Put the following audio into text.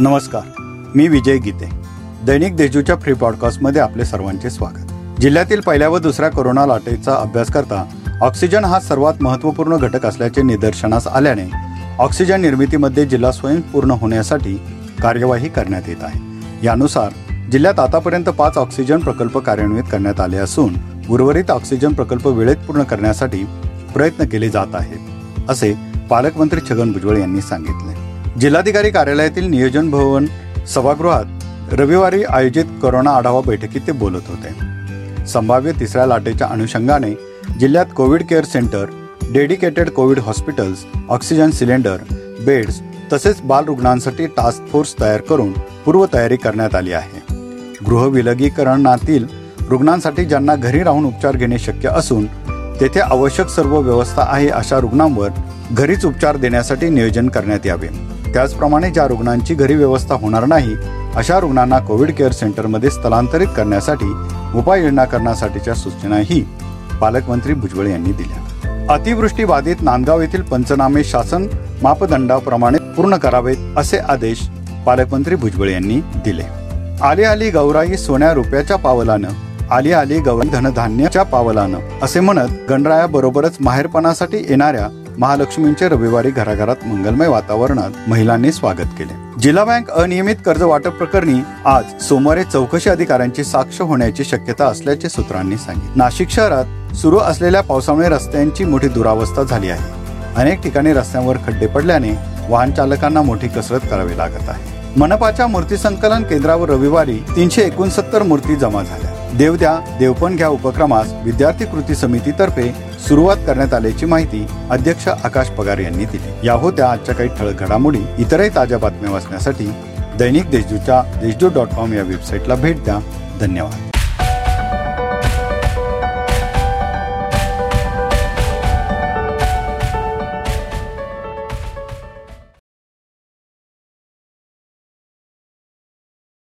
नमस्कार मी विजय गीते. दैनिक देजूच्या फ्री पॉडकास्टमध्ये आपले सर्वांचे स्वागत. जिल्ह्यातील पहिल्या व दुसऱ्या कोरोना लाटेचा अभ्यास करता ऑक्सिजन हा सर्वात महत्त्वपूर्ण घटक असल्याचे निदर्शनास आल्याने ऑक्सिजन निर्मितीमध्ये जिल्हा स्वयंपूर्ण होण्यासाठी कार्यवाही करण्यात येत आहे. यानुसार जिल्ह्यात आतापर्यंत पाच ऑक्सिजन प्रकल्प कार्यान्वित करण्यात आले असून उर्वरित ऑक्सिजन प्रकल्प वेळेत पूर्ण करण्यासाठी प्रयत्न केले जात आहेत असे पालकमंत्री छगन भुजबळ यांनी सांगितले. जिल्हाधिकारी कार्यालयातील नियोजन भवन सभागृहात रविवारी आयोजित कोरोना आढावा बैठकीत ते बोलत होते. संभाव्य तिसऱ्या लाटेच्या अनुषंगाने जिल्ह्यात covid care centre dedicated covid hospitals oxygen cylinder beds तसेच बालरुग्णांसाठी टास्क फोर्स तयार करून पूर्वतयारी करण्यात आली आहे. गृहविलगीकरणातील रुग्णांसाठी ज्यांना घरी राहून उपचार घेणे शक्य असून तेथे आवश्यक सर्व व्यवस्था आहे अशा रुग्णांवर घरीच उपचार देण्यासाठी नियोजन करण्यात यावे. त्याचप्रमाणे ज्या रुग्णांची घरी व्यवस्था होणार नाही अशा रुग्णांना कोविड केअर सेंटरमध्ये स्थलांतरित करण्यासाठी उपाययोजना करण्यासाठीच्या सूचनाही पालकमंत्री भुजबळ यांनी दिल्या अतिवृष्टी बाधित नांदगाव येथील पंचनामे शासन मापदंडाप्रमाणे पूर्ण करावेत असे आदेश पालकमंत्री भुजबळ यांनी दिले. आली आली गौराई सोन्या रुपयाच्या पावलानं आली आली गौराई धनधान्याच्या पावलानं असे म्हणत गणरायाबरोबरच माहेरपणासाठी येणाऱ्या महालक्ष्मींचे रविवारी घराघरात मंगलमय वातावरणात महिलांनी स्वागत केले. जिल्हा बँक अनियमित कर्ज वाटप प्रकरणी आज सोमवारी चौकशी अधिकाऱ्यांची साक्ष होण्याची शक्यता असल्याचे सूत्रांनी सांगितले. नाशिक शहरात सुरू असलेल्या पावसामुळे रस्त्यांची मोठी दुरावस्था झाली आहे. अनेक ठिकाणी रस्त्यांवर खड्डे पडल्याने वाहन चालकांना मोठी कसरत करावी लागत आहे. मनपाच्या मूर्ती संकलन केंद्रावर रविवारी तीनशे एकोणसत्तर मूर्ती जमा झाल्या. देवद्या देवपण घ्या उपक्रमास विद्यार्थी कृती समितीतर्फे सुरुवात करण्यात आल्याची माहिती अध्यक्ष आकाश पगार यांनी दिली. या होत्या आजच्या काही ठळक घडामोडी. इतरही ताज्या बातम्या वाचण्यासाठी दैनिक देशदूतच्या देशदूत डॉट कॉम या वेबसाईटला भेट द्या. धन्यवाद.